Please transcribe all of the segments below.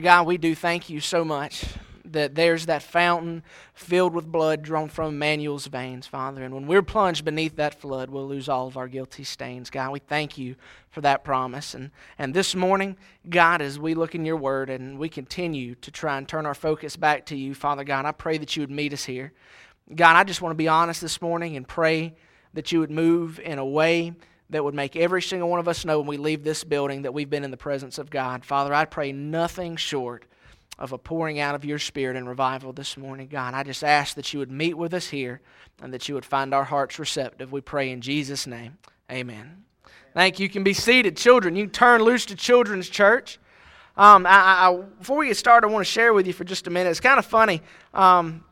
God, we do thank you so much that there's that fountain filled with blood drawn from Emmanuel's veins, Father. And when we're plunged beneath that flood, we'll lose all of our guilty stains. God, we thank you for that promise. And, and this morning, God, as we look in your word and we continue to try and turn our focus back to you, Father God, I pray that you would meet us here. God, I just want to be honest this morning and pray that you would move in a way that would make every single one of us know when we leave this building that we've been in the presence of God. Father, I pray nothing short of a pouring out of your spirit and revival this morning, God. I just ask that you would meet with us here and that you would find our hearts receptive. We pray in Jesus' name. Amen. Thank you. You can be seated. Children, you turn loose to Children's Church. Um, I, I, before we get started, I want to share with you for just a minute. It's kind of funny. Um,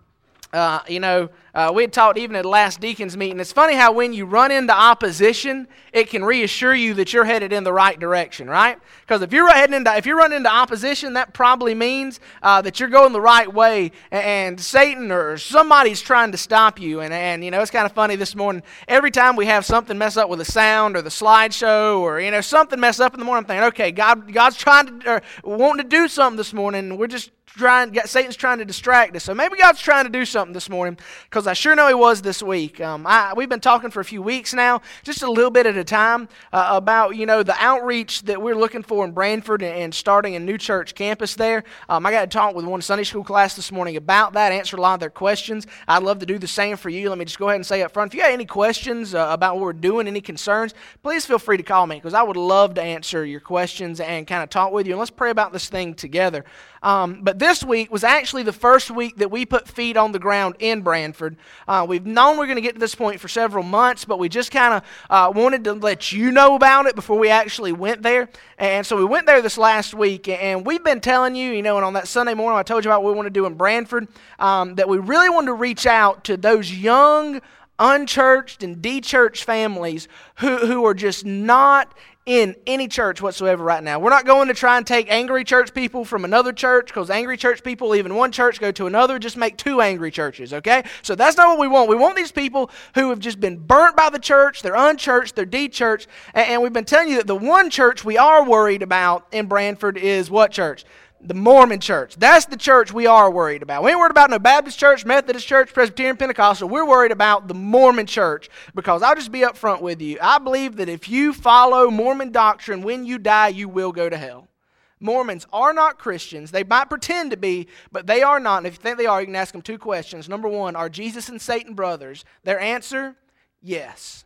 uh, you know, uh, we had talked even at last deacons meeting. It's funny how when you run into opposition, it can reassure you that you're headed in the right direction, right? Because if you're heading into if you're running into opposition, that probably means uh, that you're going the right way, and, and, Satan or somebody's trying to stop you. And and you know, it's kind of funny this morning. Every time we have something mess up with the sound or the slideshow or you know something mess up in the morning, I'm thinking, okay, God God's trying to or wanting to do something this morning, we're just trying, Satan's trying to distract us. So maybe God's trying to do something this morning because I sure know He was this week. Um, I, we've been talking for a few weeks now, just a little bit at a time, uh, about you know the outreach that we're looking for in Branford and, and starting a new church campus there. Um, I got to talk with one Sunday school class this morning about that, answer a lot of their questions. I'd love to do the same for you. Let me just go ahead and say up front, if you have any questions uh, about what we're doing, any concerns, please feel free to call me because I would love to answer your questions and kind of talk with you. And let's pray about this thing together. Um, but this week was actually the first week that we put feet on the ground in Branford. Uh, we've known we're going to get to this point for several months, but we just kind of uh, wanted to let you know about it before we actually went there. And so we went there this last week, and we've been telling you, you know, and on that Sunday morning I told you about what we want to do in Branford, um, that we really wanted to reach out to those young, unchurched and de-churched families who, who are just not in any church whatsoever right now. We're not going to try and take angry church people from another church because angry church people leave in one church, go to another, just make two angry churches, okay? So that's not what we want. We want these people who have just been burnt by the church, they're unchurched, they're de-churched, and we've been telling you that the one church we are worried about in Branford is what church? The Mormon church. That's the church we are worried about. We ain't worried about no Baptist church, Methodist church, Presbyterian, Pentecostal. We're worried about the Mormon church because I'll just be up front with you. I believe that if you follow Mormon doctrine, when you die, you will go to hell. Mormons are not Christians. They might pretend to be, but they are not. And if you think they are, you can ask them two questions. Number one, are Jesus and Satan brothers? Their answer, yes.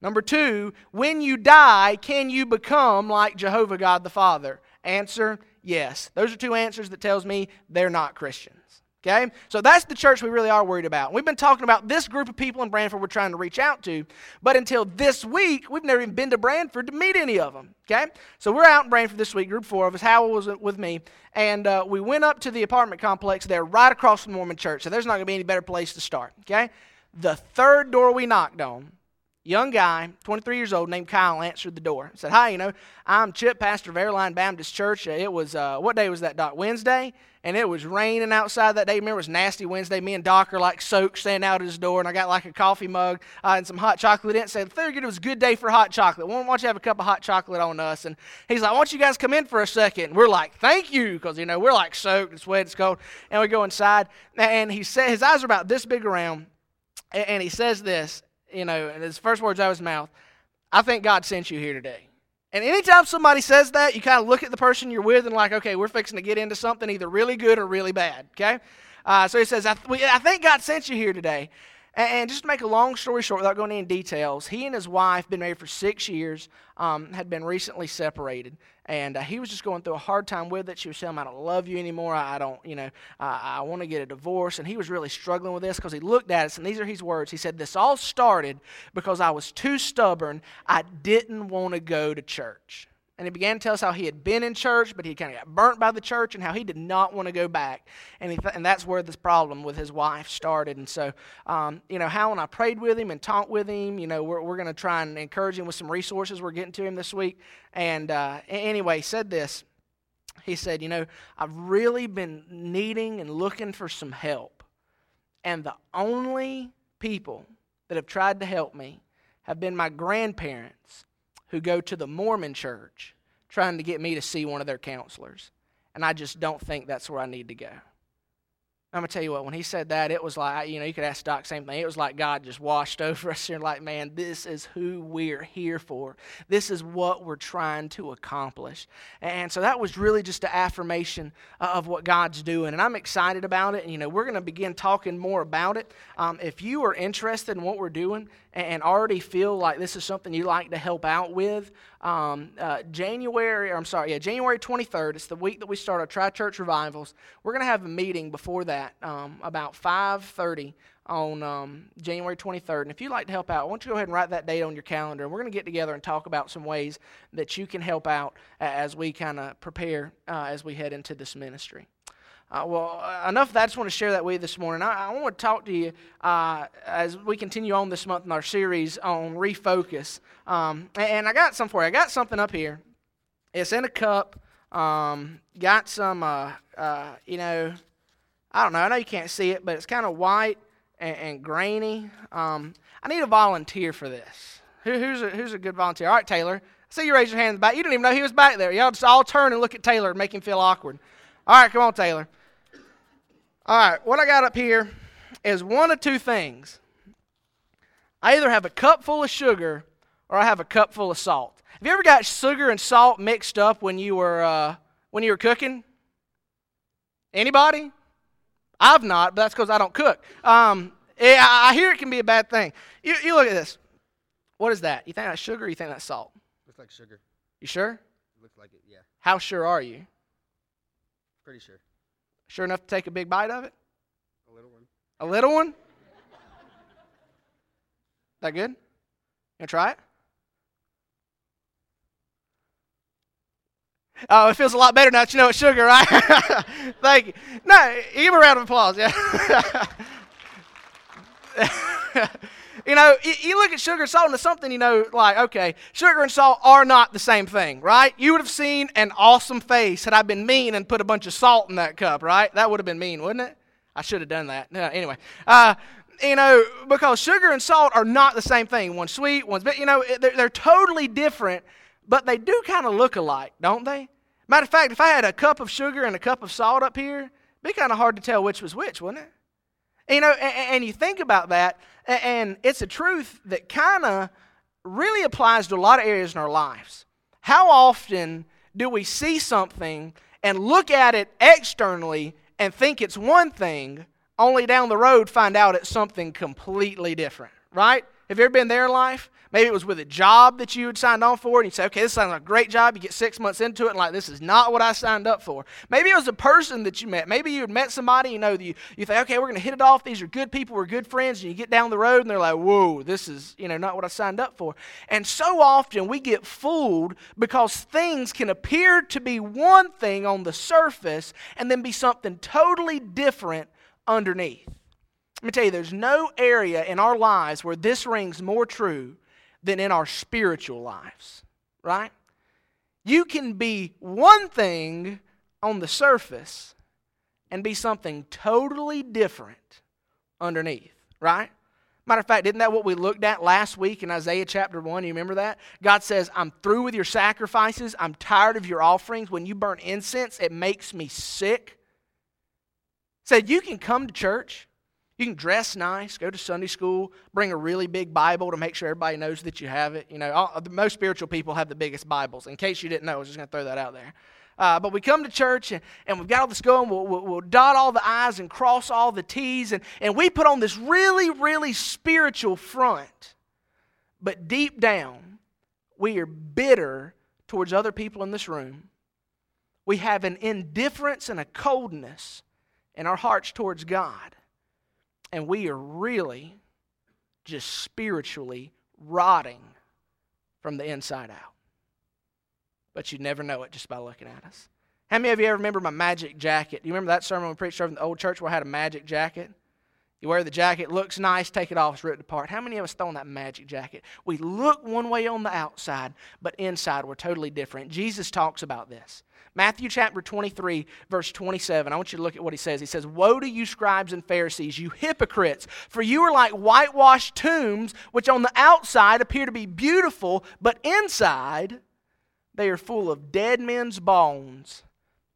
Number two, when you die, can you become like Jehovah God the Father? Answer, Yes. Those are two answers that tells me they're not Christians. Okay? So that's the church we really are worried about. We've been talking about this group of people in Branford we're trying to reach out to, but until this week, we've never even been to Branford to meet any of them. Okay? So we're out in Branford this week, group four of us. Howell was with me, and uh, we went up to the apartment complex there right across from Mormon church. So there's not going to be any better place to start. Okay? The third door we knocked on, young guy, 23 years old, named Kyle, answered the door. Said, Hi, you know, I'm Chip, pastor of Airline Baptist Church. It was, uh, what day was that, Doc? Wednesday? And it was raining outside that day. Remember, it was nasty Wednesday. Me and Doc are like soaked, standing out at his door, and I got like a coffee mug uh, and some hot chocolate in it. Said, figured it was a good day for hot chocolate. Why don't you have a cup of hot chocolate on us? And he's like, Why don't you guys come in for a second? And we're like, Thank you, because, you know, we're like soaked, it's wet, it's cold. And we go inside, and he said, His eyes are about this big around, and he says this you know, and his first words out of his mouth, I think God sent you here today. And anytime somebody says that, you kind of look at the person you're with and like, okay, we're fixing to get into something either really good or really bad. Okay, uh, so he says, I, th- I think God sent you here today. And just to make a long story short, without going into details, he and his wife been married for six years, um, had been recently separated, and uh, he was just going through a hard time with it. She was saying, "I don't love you anymore. I don't, you know, I, I want to get a divorce." And he was really struggling with this because he looked at us, and these are his words. He said, "This all started because I was too stubborn. I didn't want to go to church." And he began to tell us how he had been in church, but he kind of got burnt by the church and how he did not want to go back. And, th- and that's where this problem with his wife started. And so, um, you know, Hal and I prayed with him and talked with him. You know, we're, we're going to try and encourage him with some resources we're getting to him this week. And uh, anyway, he said this. He said, You know, I've really been needing and looking for some help. And the only people that have tried to help me have been my grandparents who go to the Mormon church trying to get me to see one of their counselors. and I just don't think that's where I need to go. I'm gonna tell you what. When he said that, it was like you know you could ask Doc same thing. It was like God just washed over us and like, man, this is who we're here for. This is what we're trying to accomplish. And so that was really just an affirmation of what God's doing, and I'm excited about it. And you know we're gonna begin talking more about it. Um, if you are interested in what we're doing and already feel like this is something you'd like to help out with, um, uh, January, or I'm sorry, yeah, January 23rd, it's the week that we start our Tri-Church Revivals. We're going to have a meeting before that, um, about 5.30 on um, January 23rd. And if you'd like to help out, why don't you go ahead and write that date on your calendar. And we're going to get together and talk about some ways that you can help out as we kind of prepare uh, as we head into this ministry. Uh, well, uh, enough of that. I just want to share that with you this morning. I, I want to talk to you uh, as we continue on this month in our series on refocus. Um, and, and, I got something for you. I got something up here. It's in a cup. Um, got some, uh, uh, you know, I don't know. I know you can't see it, but it's kind of white and, and grainy. Um, I need a volunteer for this. Who, who's, a, who's a good volunteer? All right, Taylor. I see you raise your hand back. You didn't even know he was back there. Y'all just all turn and look at Taylor and make him feel awkward. All right, come on, Taylor. All right, what I got up here is one of two things. I either have a cup full of sugar or I have a cup full of salt. Have you ever got sugar and salt mixed up when you were uh, when you were cooking? Anybody? I've not, but that's because I don't cook. Um, yeah, I hear it can be a bad thing. You, you look at this. What is that? You think that's sugar or you think that's salt? Looks like sugar. You sure? Looks like it, yeah. How sure are you? Pretty sure. Sure enough to take a big bite of it? A little one. A little one? That good? You gonna try it? Oh, it feels a lot better now that you know it's sugar, right? Thank you. No, give a round of applause. Yeah. You know, you look at sugar and salt, and it's something, you know, like, okay, sugar and salt are not the same thing, right? You would have seen an awesome face had I been mean and put a bunch of salt in that cup, right? That would have been mean, wouldn't it? I should have done that. Yeah, anyway, uh, you know, because sugar and salt are not the same thing. One's sweet, one's, you know, they're, they're totally different, but they do kind of look alike, don't they? Matter of fact, if I had a cup of sugar and a cup of salt up here, it'd be kind of hard to tell which was which, wouldn't it? You know, and, and you think about that, and it's a truth that kind of really applies to a lot of areas in our lives. How often do we see something and look at it externally and think it's one thing, only down the road find out it's something completely different, right? Have you ever been there in life? Maybe it was with a job that you had signed on for, and you say, okay, this sounds like a great job. You get six months into it, and like, this is not what I signed up for. Maybe it was a person that you met. Maybe you had met somebody, you know, you, you think, okay, we're going to hit it off. These are good people. We're good friends. And you get down the road, and they're like, whoa, this is, you know, not what I signed up for. And so often we get fooled because things can appear to be one thing on the surface and then be something totally different underneath. Let me tell you, there's no area in our lives where this rings more true than in our spiritual lives, right? You can be one thing on the surface and be something totally different underneath, right? Matter of fact, isn't that what we looked at last week in Isaiah chapter 1? You remember that? God says, I'm through with your sacrifices. I'm tired of your offerings. When you burn incense, it makes me sick. Said, You can come to church you can dress nice, go to Sunday school, bring a really big Bible to make sure everybody knows that you have it. You know, all, the most spiritual people have the biggest Bibles. In case you didn't know, I was just going to throw that out there. Uh, but we come to church and, and we've got all this going. We'll, we'll, we'll, dot all the I's and cross all the T's. And, and we put on this really, really spiritual front. But deep down, we are bitter towards other people in this room. We have an indifference and a coldness in our hearts towards God and we are really just spiritually rotting from the inside out. But you never know it just by looking at us. How many of you ever remember my magic jacket? Do you remember that sermon we preached over in the old church where I had a magic jacket? You wear the jacket, looks nice, take it off, it's ripped apart. How many of us throw on that magic jacket? We look one way on the outside, but inside we're totally different. Jesus talks about this. Matthew chapter 23, verse 27. I want you to look at what he says. He says, Woe to you, scribes and Pharisees, you hypocrites, for you are like whitewashed tombs, which on the outside appear to be beautiful, but inside they are full of dead men's bones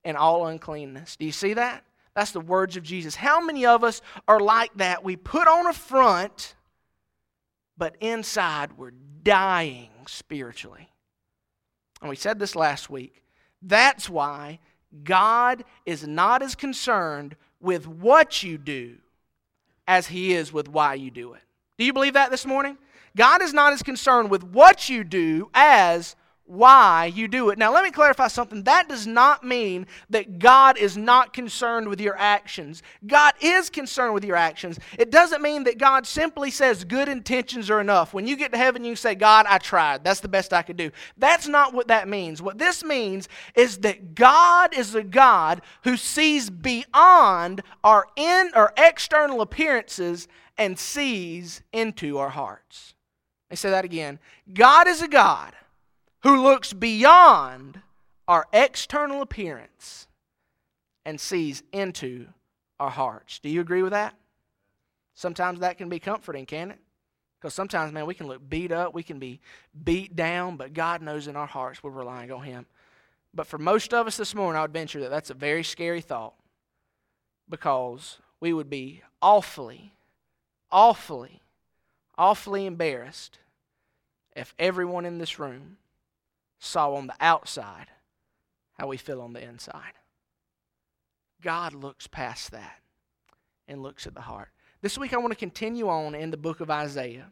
and all uncleanness. Do you see that? That's the words of Jesus. How many of us are like that? We put on a front, but inside we're dying spiritually. And we said this last week. That's why God is not as concerned with what you do as he is with why you do it. Do you believe that this morning? God is not as concerned with what you do as why you do it. Now, let me clarify something. That does not mean that God is not concerned with your actions. God is concerned with your actions. It doesn't mean that God simply says good intentions are enough. When you get to heaven, you say, God, I tried. That's the best I could do. That's not what that means. What this means is that God is a God who sees beyond our in or external appearances and sees into our hearts. I say that again. God is a God who looks beyond our external appearance and sees into our hearts. Do you agree with that? Sometimes that can be comforting, can it? Because sometimes, man, we can look beat up, we can be beat down, but God knows in our hearts we're relying on Him. But for most of us this morning, I would venture that that's a very scary thought because we would be awfully, awfully, awfully embarrassed if everyone in this room saw on the outside how we feel on the inside. God looks past that and looks at the heart. This week I want to continue on in the book of Isaiah.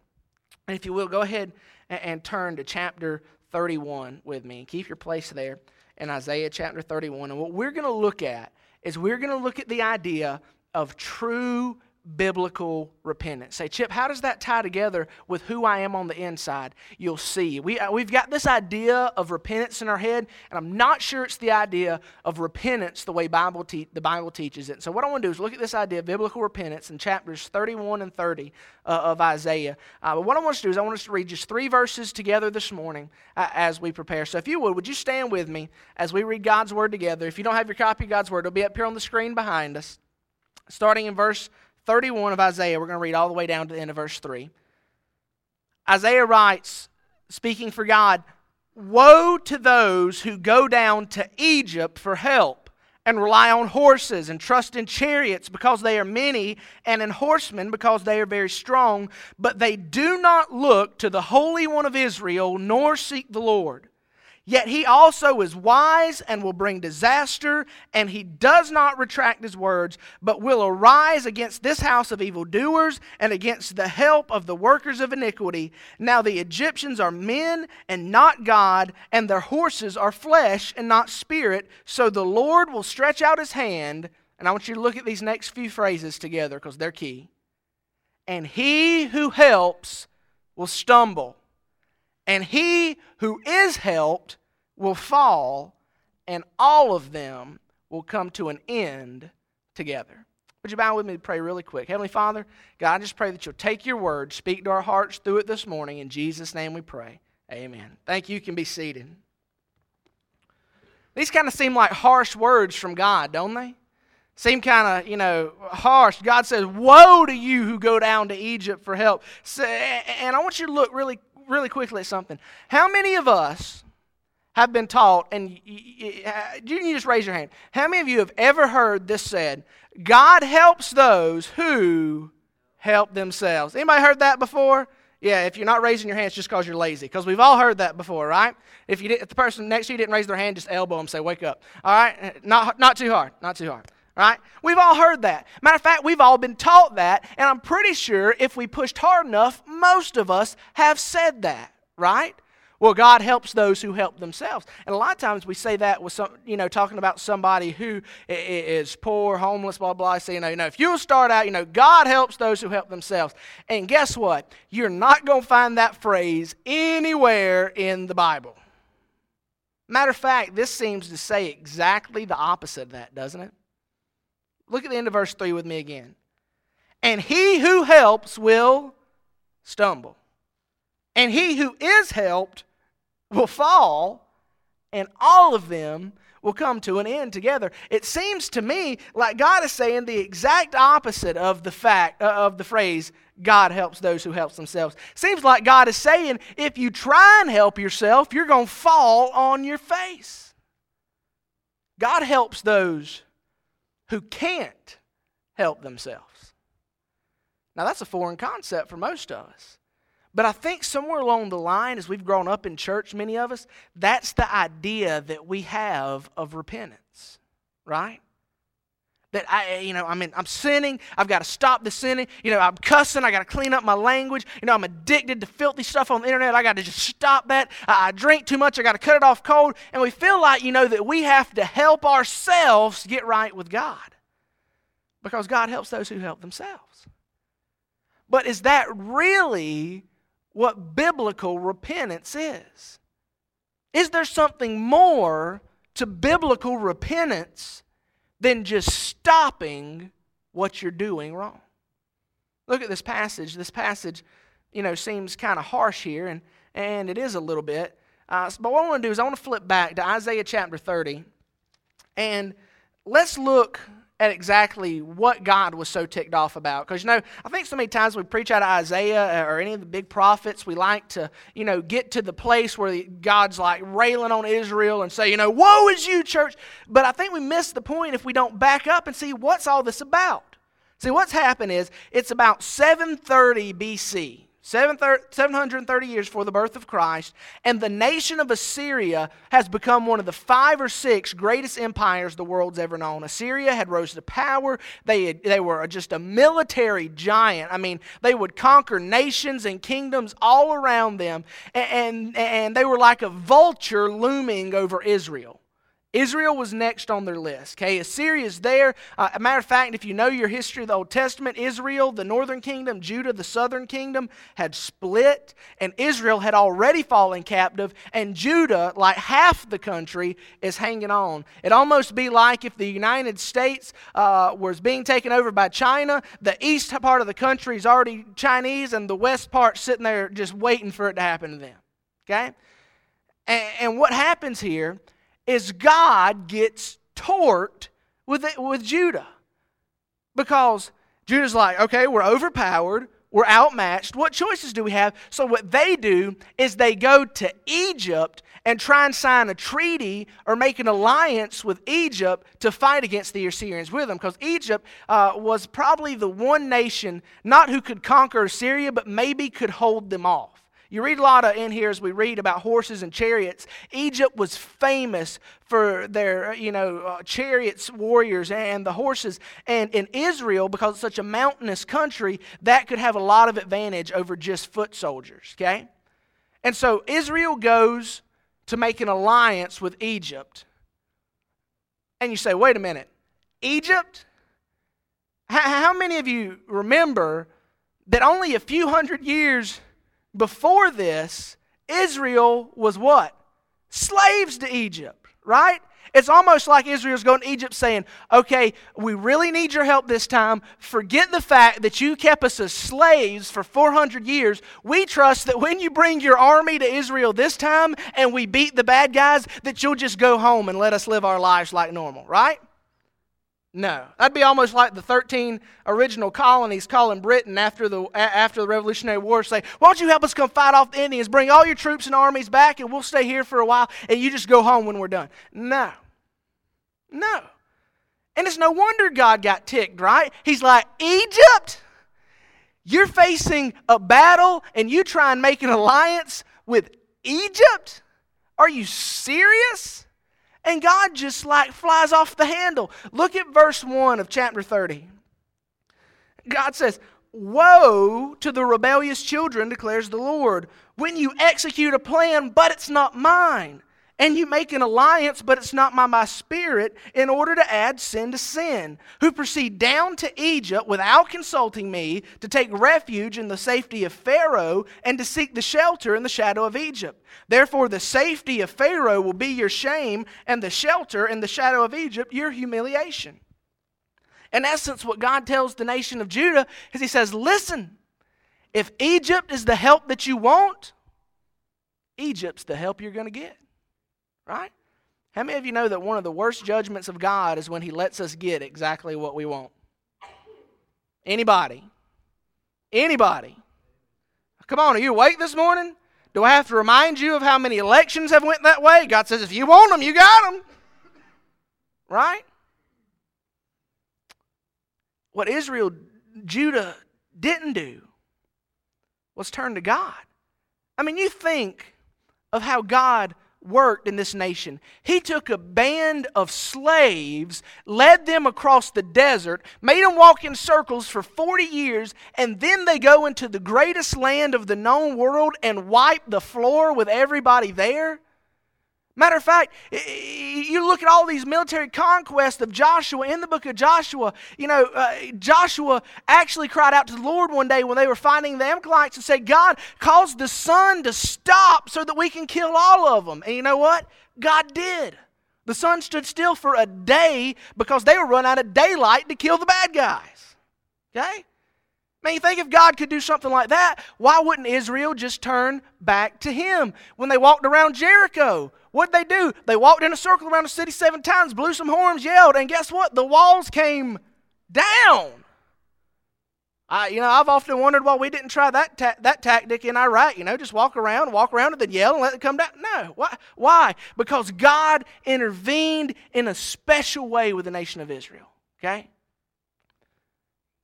And if you will, go ahead and, turn to chapter 31 with me and keep your place there in Isaiah chapter 31. And what we're going to look at is we're going to look at the idea of true biblical repentance. Say, Chip, how does that tie together with who I am on the inside? You'll see. We, uh, we've got this idea of repentance in our head, and I'm not sure it's the idea of repentance the way Bible te- the Bible teaches it. So, what I want to do is look at this idea of biblical repentance in chapters 31 and 30 uh, of Isaiah. Uh, but what I want us to do is I want us to read just three verses together this morning uh, as we prepare. So, if you would, would you stand with me as we read God's Word together? If you don't have your copy of God's Word, it'll be up here on the screen behind us. Starting in verse 31 of Isaiah. We're going to read all the way down to the end of verse 3. Isaiah writes, speaking for God, Woe to those who go down to Egypt for help and rely on horses and trust in chariots because they are many and in horsemen because they are very strong, but they do not look to the Holy One of Israel nor seek the Lord. Yet he also is wise and will bring disaster, and he does not retract his words, but will arise against this house of evildoers and against the help of the workers of iniquity. Now the Egyptians are men and not God, and their horses are flesh and not spirit. So the Lord will stretch out his hand, and I want you to look at these next few phrases together because they're key. And he who helps will stumble, and he who is helped will fall, and all of them will come to an end together. Would you bow with me to pray really quick? Heavenly Father, God, I just pray that you'll take your word, speak to our hearts through it this morning. In Jesus' name we pray. Amen. Thank you. You can be seated. These kind of seem like harsh words from God, don't they? Seem kind of, you know, harsh. God says, Woe to you who go down to Egypt for help. And I want you to look really, really quickly at something. How many of us have been taught, and you, just raise your hand. How many of you have ever heard this said? God helps those who help themselves. Anybody heard that before? Yeah, if you're not raising your hands just because you're lazy. Because we've all heard that before, right? If, you did, if the person next to you didn't raise their hand, just elbow them, say, wake up. All right? Not, not too hard. Not too hard. All right? We've all heard that. Matter of fact, we've all been taught that. And I'm pretty sure if we pushed hard enough, most of us have said that, right? Well, God helps those who help themselves. And a lot of times we say that with some, you know, talking about somebody who is poor, homeless, blah, blah. Say, you know, you know, if you'll start out, you know, God helps those who help themselves. And guess what? You're not going to find that phrase anywhere in the Bible. Matter of fact, this seems to say exactly the opposite of that, doesn't it? Look at the end of verse 3 with me again. And he who helps will stumble. And he who is helped will fall, and all of them will come to an end together. It seems to me like God is saying the exact opposite of the fact uh, of the phrase God helps those who help themselves. Seems like God is saying if you try and help yourself, you're going to fall on your face. God helps those who can't help themselves. Now, that's a foreign concept for most of us. But I think somewhere along the line, as we've grown up in church, many of us, that's the idea that we have of repentance, right? That I, you know, I mean, I'm sinning. I've got to stop the sinning. You know, I'm cussing. I got to clean up my language. You know, I'm addicted to filthy stuff on the internet. I got to just stop that. I, I drink too much. I got to cut it off cold. And we feel like, you know, that we have to help ourselves get right with God because God helps those who help themselves. But is that really what biblical repentance is? Is there something more to biblical repentance than just stopping what you're doing wrong? Look at this passage. This passage, you know, seems kind of harsh here, and, and it is a little bit. Uh, but what I want to do is I want to flip back to Isaiah chapter 30, and let's look at exactly what God was so ticked off about. Because, you know, I think so many times we preach out of Isaiah or any of the big prophets, we like to, you know, get to the place where God's like railing on Israel and say, you know, woe is you, church. But I think we miss the point if we don't back up and see what's all this about. See, what's happened is it's about 730 BC. 730 years before the birth of Christ, and the nation of Assyria has become one of the five or six greatest empires the world's ever known. Assyria had rose to power. They, had, they were just a military giant. I mean, they would conquer nations and kingdoms all around them, and, and, and they were like a vulture looming over Israel. Israel was next on their list. Okay, Assyria is there. Uh, a matter of fact, if you know your history of the Old Testament, Israel, the northern kingdom, Judah, the southern kingdom, had split, and Israel had already fallen captive, and Judah, like half the country, is hanging on. It almost be like if the United States uh, was being taken over by China, the east part of the country is already Chinese, and the west part sitting there just waiting for it to happen to them. Okay, and, and what happens here? Is God gets torqued with, it, with Judah. Because Judah's like, okay, we're overpowered, we're outmatched. What choices do we have? So, what they do is they go to Egypt and try and sign a treaty or make an alliance with Egypt to fight against the Assyrians with them. Because Egypt uh, was probably the one nation, not who could conquer Assyria, but maybe could hold them off. You read a lot of in here as we read about horses and chariots. Egypt was famous for their, you know, uh, chariots, warriors, and the horses. And in Israel, because it's such a mountainous country, that could have a lot of advantage over just foot soldiers, okay? And so Israel goes to make an alliance with Egypt. And you say, wait a minute, Egypt? How many of you remember that only a few hundred years before this, Israel was what? Slaves to Egypt, right? It's almost like Israel's going to Egypt saying, okay, we really need your help this time. Forget the fact that you kept us as slaves for 400 years. We trust that when you bring your army to Israel this time and we beat the bad guys, that you'll just go home and let us live our lives like normal, right? No. That'd be almost like the 13 original colonies calling Britain after the, after the Revolutionary War say, Why don't you help us come fight off the Indians? Bring all your troops and armies back, and we'll stay here for a while, and you just go home when we're done. No. No. And it's no wonder God got ticked, right? He's like, Egypt? You're facing a battle, and you try and make an alliance with Egypt? Are you serious? And God just like flies off the handle. Look at verse 1 of chapter 30. God says, Woe to the rebellious children, declares the Lord, when you execute a plan, but it's not mine and you make an alliance, but it's not by my spirit, in order to add sin to sin, who proceed down to Egypt without consulting me to take refuge in the safety of Pharaoh and to seek the shelter in the shadow of Egypt. Therefore, the safety of Pharaoh will be your shame, and the shelter in the shadow of Egypt your humiliation. In essence, what God tells the nation of Judah is He says, Listen, if Egypt is the help that you want, Egypt's the help you're going to get. Right? How many of you know that one of the worst judgments of God is when He lets us get exactly what we want? Anybody? Anybody? Come on, are you awake this morning? Do I have to remind you of how many elections have went that way? God says, if you want them, you got them. right? What Israel, Judah didn't do was turn to God. I mean, you think of how God worked in this nation. He took a band of slaves, led them across the desert, made them walk in circles for 40 years, and then they go into the greatest land of the known world and wipe the floor with everybody there. Matter of fact, you look at all these military conquests of Joshua in the book of Joshua. You know, uh, Joshua actually cried out to the Lord one day when they were fighting the Amalekites and said, God, cause the sun to stop so that we can kill all of them. And you know what? God did. The sun stood still for a day because they were run out of daylight to kill the bad guys. Okay? Man, you think if God could do something like that, why wouldn't Israel just turn back to Him? When they walked around Jericho, What'd they do? They walked in a circle around the city seven times, blew some horns, yelled, and guess what? The walls came down. I, you know, I've often wondered why we didn't try that ta- that tactic in Iraq. You know, just walk around, walk around, and then yell and let it come down. No, why? Why? Because God intervened in a special way with the nation of Israel. Okay.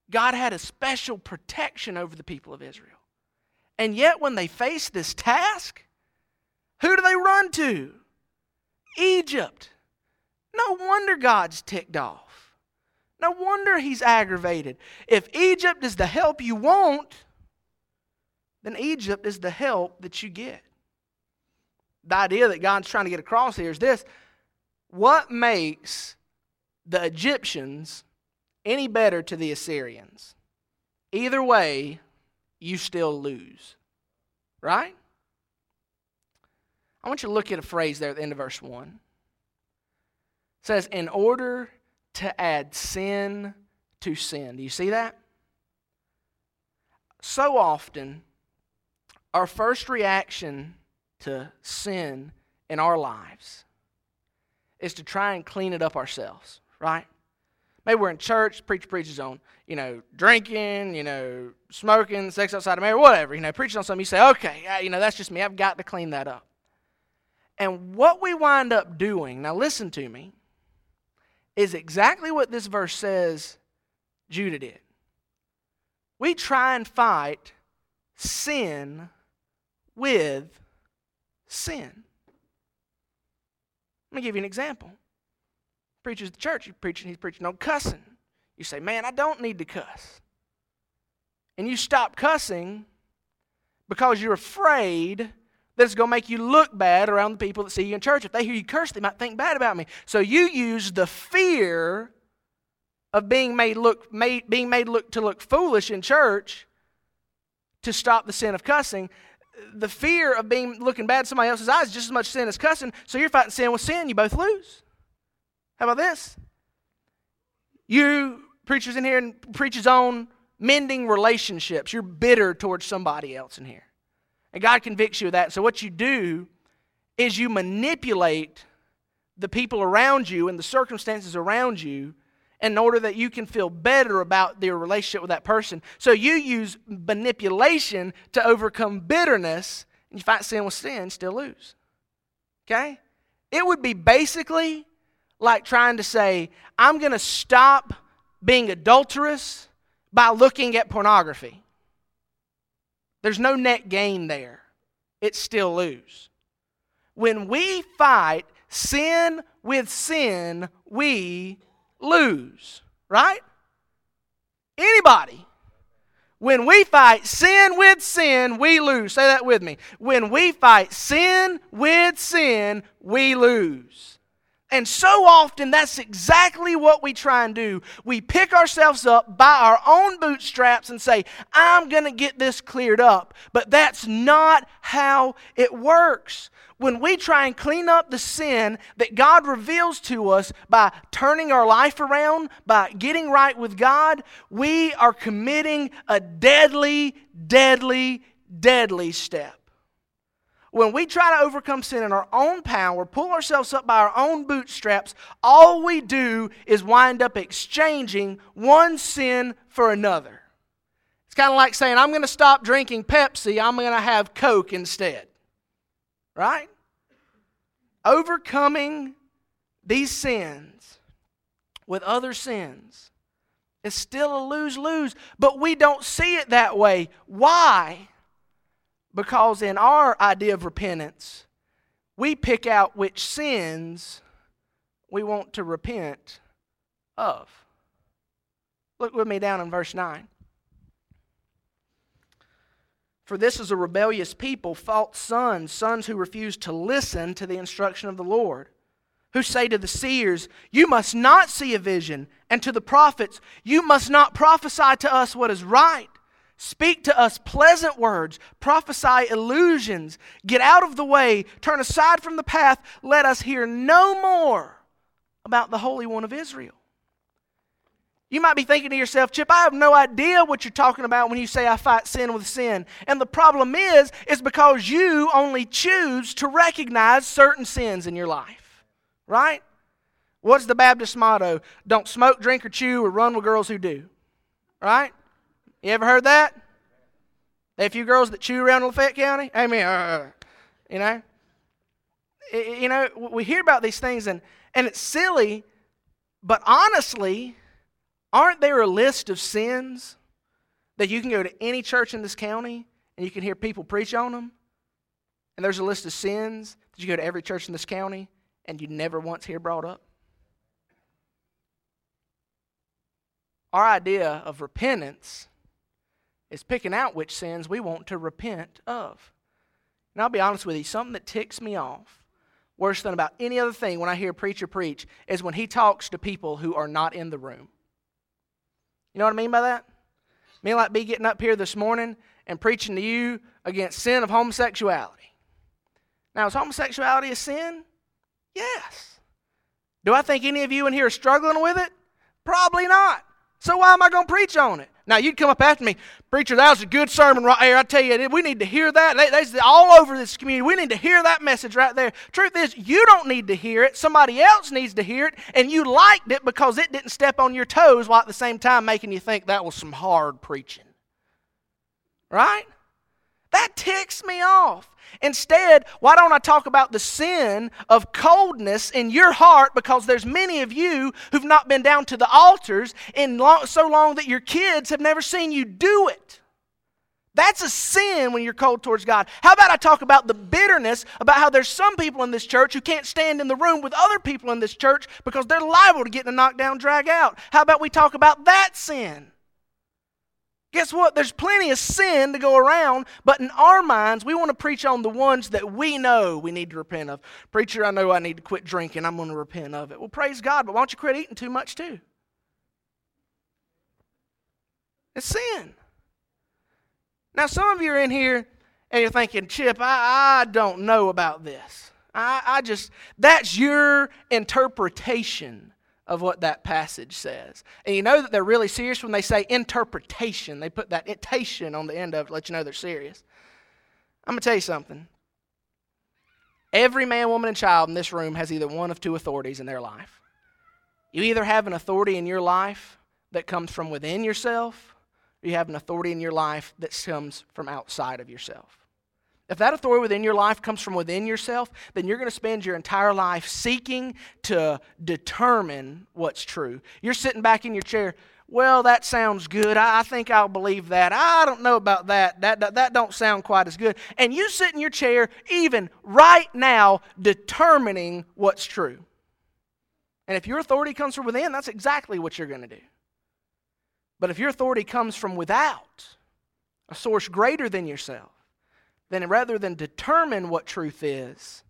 God had a special protection over the people of Israel, and yet when they faced this task, who do they run to? Egypt. No wonder God's ticked off. No wonder he's aggravated. If Egypt is the help you want, then Egypt is the help that you get. The idea that God's trying to get across here is this what makes the Egyptians any better to the Assyrians? Either way, you still lose. Right? I want you to look at a phrase there at the end of verse 1. It says, in order to add sin to sin. Do you see that? So often, our first reaction to sin in our lives is to try and clean it up ourselves, right? Maybe we're in church, preacher preaches on, you know, drinking, you know, smoking, sex outside of marriage, whatever, you know, preaching on something. You say, okay, you know, that's just me. I've got to clean that up. And what we wind up doing, now listen to me, is exactly what this verse says Judah did. We try and fight sin with sin. Let me give you an example. Preaches the church, he's preaching, he's preaching on cussing. You say, Man, I don't need to cuss. And you stop cussing because you're afraid that's going to make you look bad around the people that see you in church. If they hear you curse, they might think bad about me. So you use the fear of being made look made, being made look to look foolish in church to stop the sin of cussing. The fear of being looking bad in somebody else's eyes is just as much sin as cussing. So you're fighting sin with sin. You both lose. How about this? You preachers in here and preachers on mending relationships. You're bitter towards somebody else in here. And God convicts you of that. So what you do is you manipulate the people around you and the circumstances around you in order that you can feel better about your relationship with that person. So you use manipulation to overcome bitterness, and you fight sin with sin, still lose. Okay? It would be basically like trying to say, I'm going to stop being adulterous by looking at pornography. There's no net gain there. It's still lose. When we fight sin with sin, we lose. Right? Anybody. When we fight sin with sin, we lose. Say that with me. When we fight sin with sin, we lose. And so often, that's exactly what we try and do. We pick ourselves up by our own bootstraps and say, I'm going to get this cleared up. But that's not how it works. When we try and clean up the sin that God reveals to us by turning our life around, by getting right with God, we are committing a deadly, deadly, deadly step when we try to overcome sin in our own power, pull ourselves up by our own bootstraps, all we do is wind up exchanging one sin for another. It's kind of like saying, I'm going to stop drinking Pepsi, I'm going to have Coke instead. Right? Overcoming these sins with other sins is still a lose lose, but we don't see it that way. Why? Because in our idea of repentance, we pick out which sins we want to repent of. Look with me down in verse 9. For this is a rebellious people, false sons, sons who refuse to listen to the instruction of the Lord, who say to the seers, You must not see a vision, and to the prophets, You must not prophesy to us what is right. Speak to us pleasant words, prophesy illusions, get out of the way, turn aside from the path, let us hear no more about the Holy One of Israel. You might be thinking to yourself, Chip, I have no idea what you're talking about when you say I fight sin with sin. And the problem is, is because you only choose to recognize certain sins in your life. Right? What's the Baptist motto? Don't smoke, drink, or chew, or run with girls who do. Right? You ever heard that? A few girls that chew around Lafayette County? Amen. Uh, uh, uh. you know? You know, we hear about these things and, and it's silly, but honestly, Aren't there a list of sins that you can go to any church in this county and you can hear people preach on them? And there's a list of sins that you go to every church in this county and you never once hear brought up? Our idea of repentance is picking out which sins we want to repent of. And I'll be honest with you, something that ticks me off worse than about any other thing when I hear a preacher preach is when he talks to people who are not in the room. You know what I mean by that? Mean, like be getting up here this morning and preaching to you against sin of homosexuality. Now, is homosexuality a sin? Yes. Do I think any of you in here are struggling with it? Probably not. So why am I going to preach on it? Now, you'd come up after me, preacher, that was a good sermon right there. I tell you, we need to hear that. That's all over this community. We need to hear that message right there. Truth is, you don't need to hear it. Somebody else needs to hear it, and you liked it because it didn't step on your toes while at the same time making you think that was some hard preaching. Right? That ticks me off. Instead, why don't I talk about the sin of coldness in your heart because there's many of you who've not been down to the altars in long, so long that your kids have never seen you do it. That's a sin when you're cold towards God. How about I talk about the bitterness about how there's some people in this church who can't stand in the room with other people in this church because they're liable to get in a knockdown drag out? How about we talk about that sin? Guess what? There's plenty of sin to go around, but in our minds, we want to preach on the ones that we know we need to repent of. Preacher, I know I need to quit drinking. I'm going to repent of it. Well, praise God, but why don't you quit eating too much too? It's sin. Now, some of you are in here and you're thinking, Chip, I, I don't know about this. I, I just, that's your interpretation of what that passage says. And you know that they're really serious when they say interpretation. They put that itation on the end of it to let you know they're serious. I'm going to tell you something. Every man, woman, and child in this room has either one of two authorities in their life. You either have an authority in your life that comes from within yourself, or you have an authority in your life that comes from outside of yourself. If that authority within your life comes from within yourself, then you're going to spend your entire life seeking to determine what's true. You're sitting back in your chair. Well, that sounds good. I, think I'll believe that. I don't know about that. That, that. that don't sound quite as good. And you sit in your chair, even right now, determining what's true. And if your authority comes from within, that's exactly what you're going to do. But if your authority comes from without, a source greater than yourself, then rather than determine what truth is,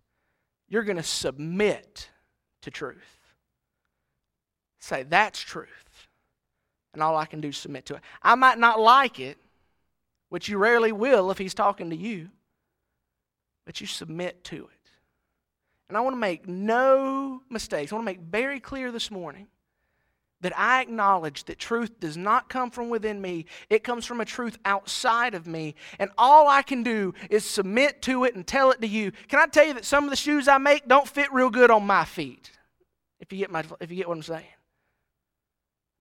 you're going to submit to truth. Say, that's truth. And all I can do is submit to it. I might not like it, which you rarely will if he's talking to you, but you submit to it. And I want to make no mistakes. I want to make very clear this morning that I acknowledge that truth does not come from within me, it comes from a truth outside of me. And all I can do is submit to it and tell it to you. Can I tell you that some of the shoes I make don't fit real good on my feet? If you get, my, if you get what I'm saying.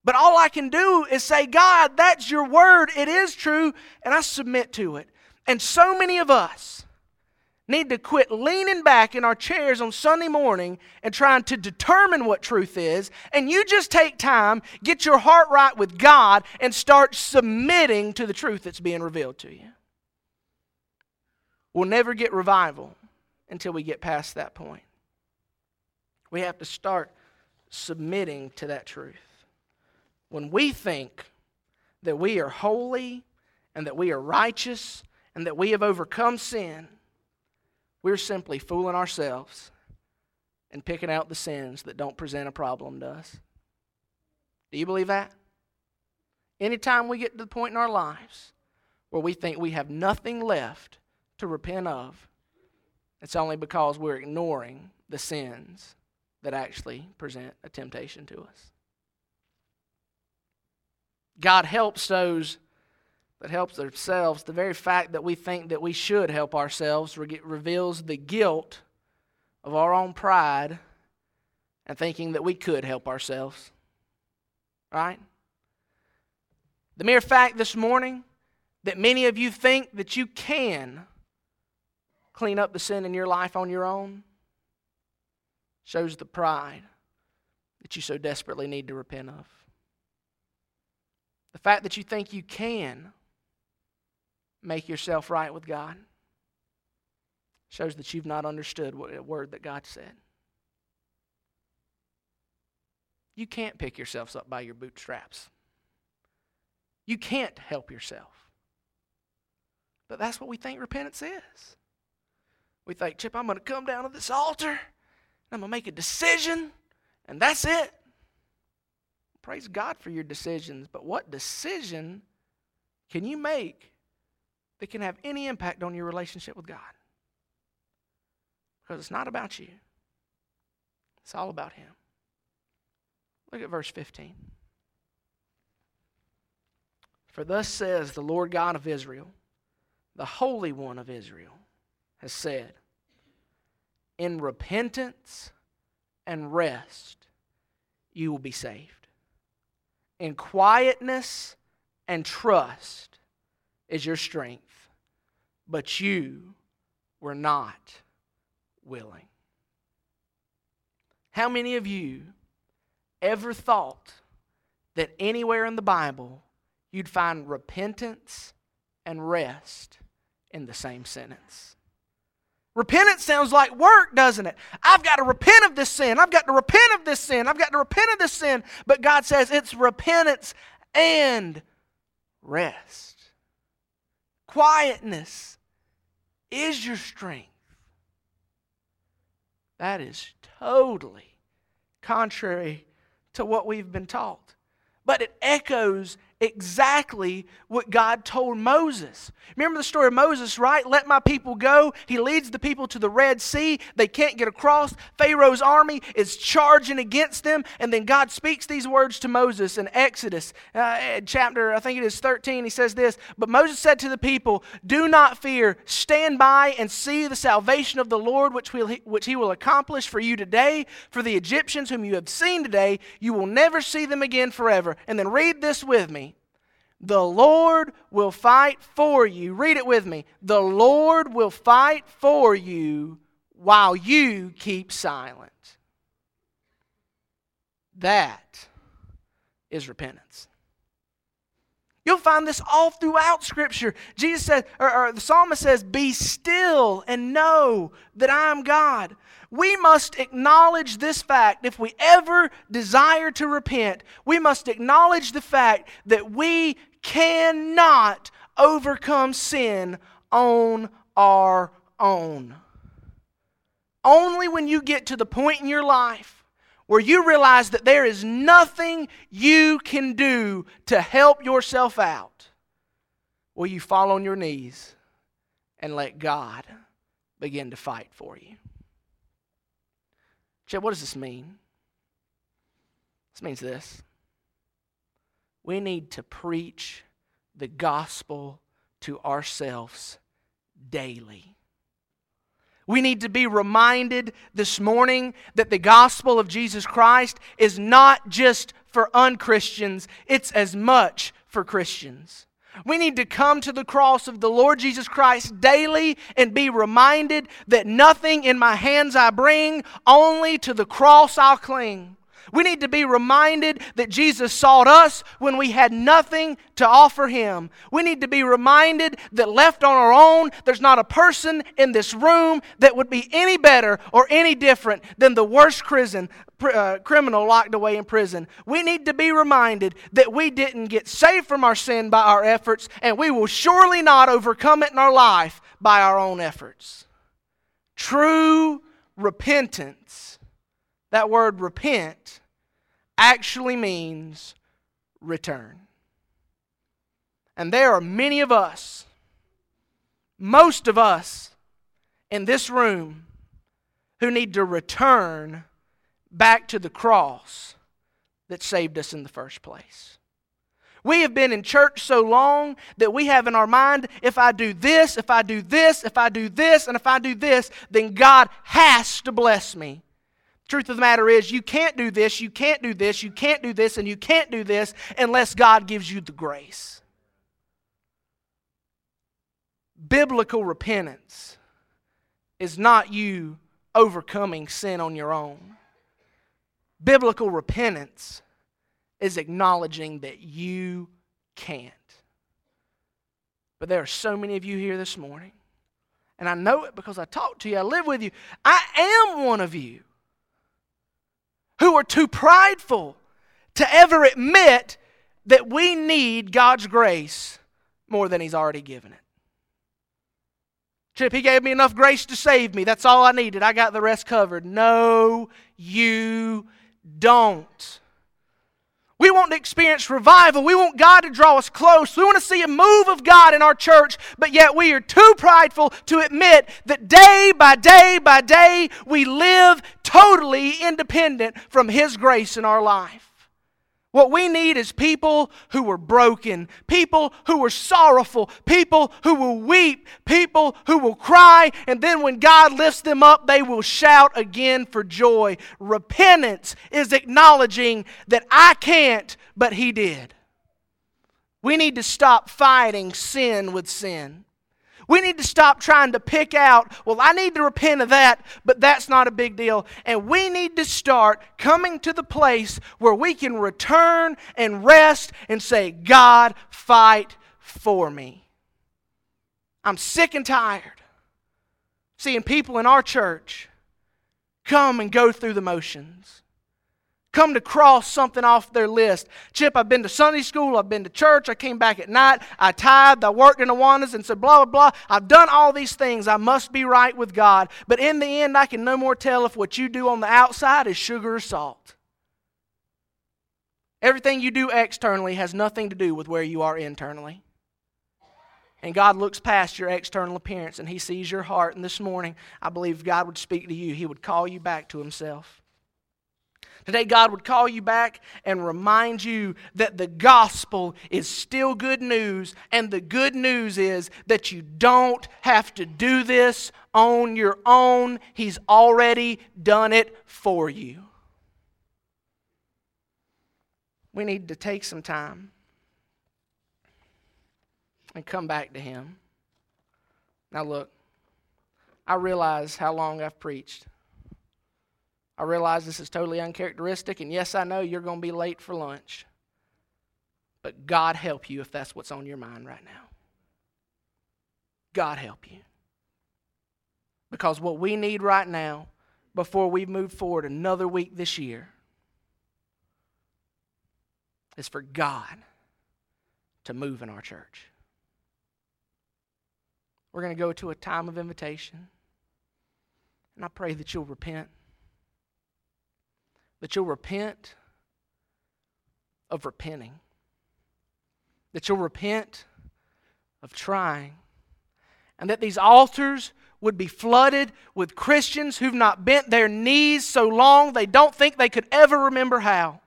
But all I can do is say, God, that's your word. It is true. And I submit to it. And so many of us need to quit leaning back in our chairs on Sunday morning and trying to determine what truth is, and you just take time, get your heart right with God, and start submitting to the truth that's being revealed to you. We'll never get revival until we get past that point. We have to start submitting to that truth. When we think that we are holy and that we are righteous and that we have overcome sin, we're simply fooling ourselves and picking out the sins that don't present a problem to us. Do you believe that? Anytime we get to the point in our lives where we think we have nothing left to repent of, it's only because we're ignoring the sins that actually present a temptation to us. God helps those that helps ourselves, the very fact that we think that we should help ourselves re- reveals the guilt of our own pride and thinking that we could help ourselves. Right? The mere fact this morning that many of you think that you can clean up the sin in your life on your own shows the pride that you so desperately need to repent of. The fact that you think you can make yourself right with God shows that you've not understood what a word that God said. You can't pick yourselves up by your bootstraps. You can't help yourself. But that's what we think repentance is. We think, Chip, I'm going to come down to this altar, and I'm going to make a decision, and that's it. Praise God for your decisions, but what decision can you make that can have any impact on your relationship with God. Because it's not about you, it's all about Him. Look at verse 15. For thus says the Lord God of Israel, the Holy One of Israel, has said, In repentance and rest you will be saved. In quietness and trust is your strength but you were not willing. How many of you ever thought that anywhere in the Bible you'd find repentance and rest in the same sentence? Repentance sounds like work, doesn't it? I've got to repent of this sin. I've got to repent of this sin. I've got to repent of this sin. But God says it's repentance and rest, quietness is your strength. That is totally contrary to what we've been taught. But it echoes exactly what God told Moses. Remember the story of Moses, right? Let my people go. He leads the people to the Red Sea. They can't get across. Pharaoh's army is charging against them. And then God speaks these words to Moses in Exodus uh, chapter, I think it is 13. He says this But Moses said to the people, Do not fear. Stand by and see the salvation of the Lord, which, will, which he will accomplish for you today. For the Egyptians whom you have seen today, you will never see them again forever. And then read this with me. The Lord will fight for you. Read it with me. The Lord will fight for you while you keep silent. That is repentance. You'll find this all throughout Scripture. Jesus said, or, or, the psalmist says, Be still and know that I am God. We must acknowledge this fact. If we ever desire to repent, we must acknowledge the fact that we cannot overcome sin on our own. Only when you get to the point in your life where you realize that there is nothing you can do to help yourself out will you fall on your knees and let God begin to fight for you. Chad, what does this mean? This means this. We need to preach the gospel to ourselves daily. We need to be reminded this morning that the gospel of Jesus Christ is not just for unchristians, it's as much for Christians. We need to come to the cross of the Lord Jesus Christ daily and be reminded that nothing in my hands I bring, only to the cross I'll cling. We need to be reminded that Jesus sought us when we had nothing to offer him. We need to be reminded that left on our own, there's not a person in this room that would be any better or any different than the worst prison, uh, criminal locked away in prison. We need to be reminded that we didn't get saved from our sin by our efforts, and we will surely not overcome it in our life by our own efforts. True repentance, that word repent, actually means return. And there are many of us, most of us in this room, who need to return back to the cross that saved us in the first place. We have been in church so long that we have in our mind if I do this, if I do this, if I do this, and if I do this, then God has to bless me. Truth of the matter is, you can't do this, you can't do this, you can't do this, and you can't do this unless God gives you the grace. Biblical repentance is not you overcoming sin on your own. Biblical repentance is acknowledging that you can't. But there are so many of you here this morning, and I know it because I talk to you, I live with you. I am one of you who are too prideful to ever admit that we need God's grace more than He's already given it. Chip, He gave me enough grace to save me. That's all I needed. I got the rest covered. No, you don't. We want to experience revival. We want God to draw us close. We want to see a move of God in our church, but yet we are too prideful to admit that day by day by day we live totally independent from His grace in our life. What we need is people who are broken, people who are sorrowful, people who will weep, people who will cry, and then when God lifts them up, they will shout again for joy. Repentance is acknowledging that I can't, but He did. We need to stop fighting sin with sin. We need to stop trying to pick out, well, I need to repent of that, but that's not a big deal. And we need to start coming to the place where we can return and rest and say, God, fight for me. I'm sick and tired seeing people in our church come and go through the motions come to cross something off their list. Chip, I've been to Sunday school, I've been to church, I came back at night, I tithed, I worked in the Awanas and said, blah, blah, blah. I've done all these things. I must be right with God. But in the end, I can no more tell if what you do on the outside is sugar or salt. Everything you do externally has nothing to do with where you are internally. And God looks past your external appearance and He sees your heart. And this morning, I believe God would speak to you. He would call you back to Himself. Today, God would call you back and remind you that the gospel is still good news, and the good news is that you don't have to do this on your own. He's already done it for you. We need to take some time and come back to Him. Now, look, I realize how long I've preached. I realize this is totally uncharacteristic, and yes, I know you're going to be late for lunch. But God help you if that's what's on your mind right now. God help you. Because what we need right now, before we move forward another week this year, is for God to move in our church. We're going to go to a time of invitation. And I pray that you'll repent that you'll repent of repenting, that you'll repent of trying, and that these altars would be flooded with Christians who've not bent their knees so long they don't think they could ever remember how.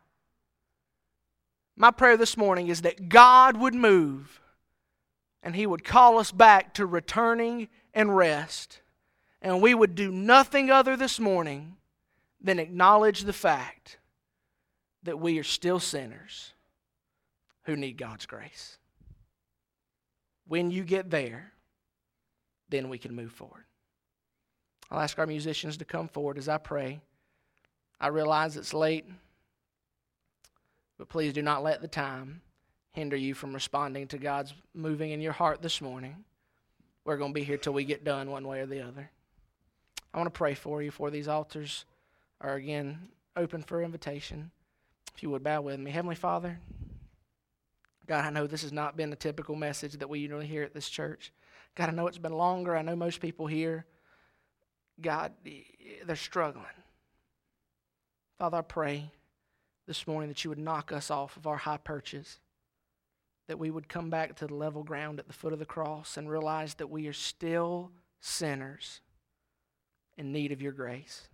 My prayer this morning is that God would move and He would call us back to returning and rest. And we would do nothing other this morning than acknowledge the fact that we are still sinners who need God's grace. When you get there, then we can move forward. I'll ask our musicians to come forward as I pray. I realize it's late, but please do not let the time hinder you from responding to God's moving in your heart this morning. We're going to be here till we get done, one way or the other. I want to pray for you, for these altars are again open for invitation. If you would bow with me. Heavenly Father, God, I know this has not been a typical message that we usually hear at this church. God, I know it's been longer. I know most people here, God, they're struggling. Father, I pray this morning that you would knock us off of our high perches, that we would come back to the level ground at the foot of the cross and realize that we are still sinners in need of your grace.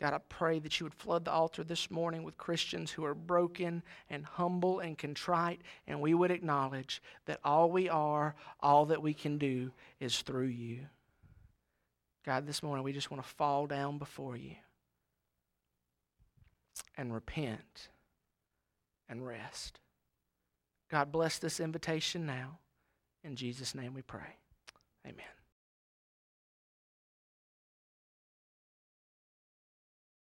God, I pray that you would flood the altar this morning with Christians who are broken and humble and contrite, and we would acknowledge that all we are, all that we can do, is through you. God, this morning we just want to fall down before you and repent and rest. God, bless this invitation now. In Jesus' name we pray. Amen.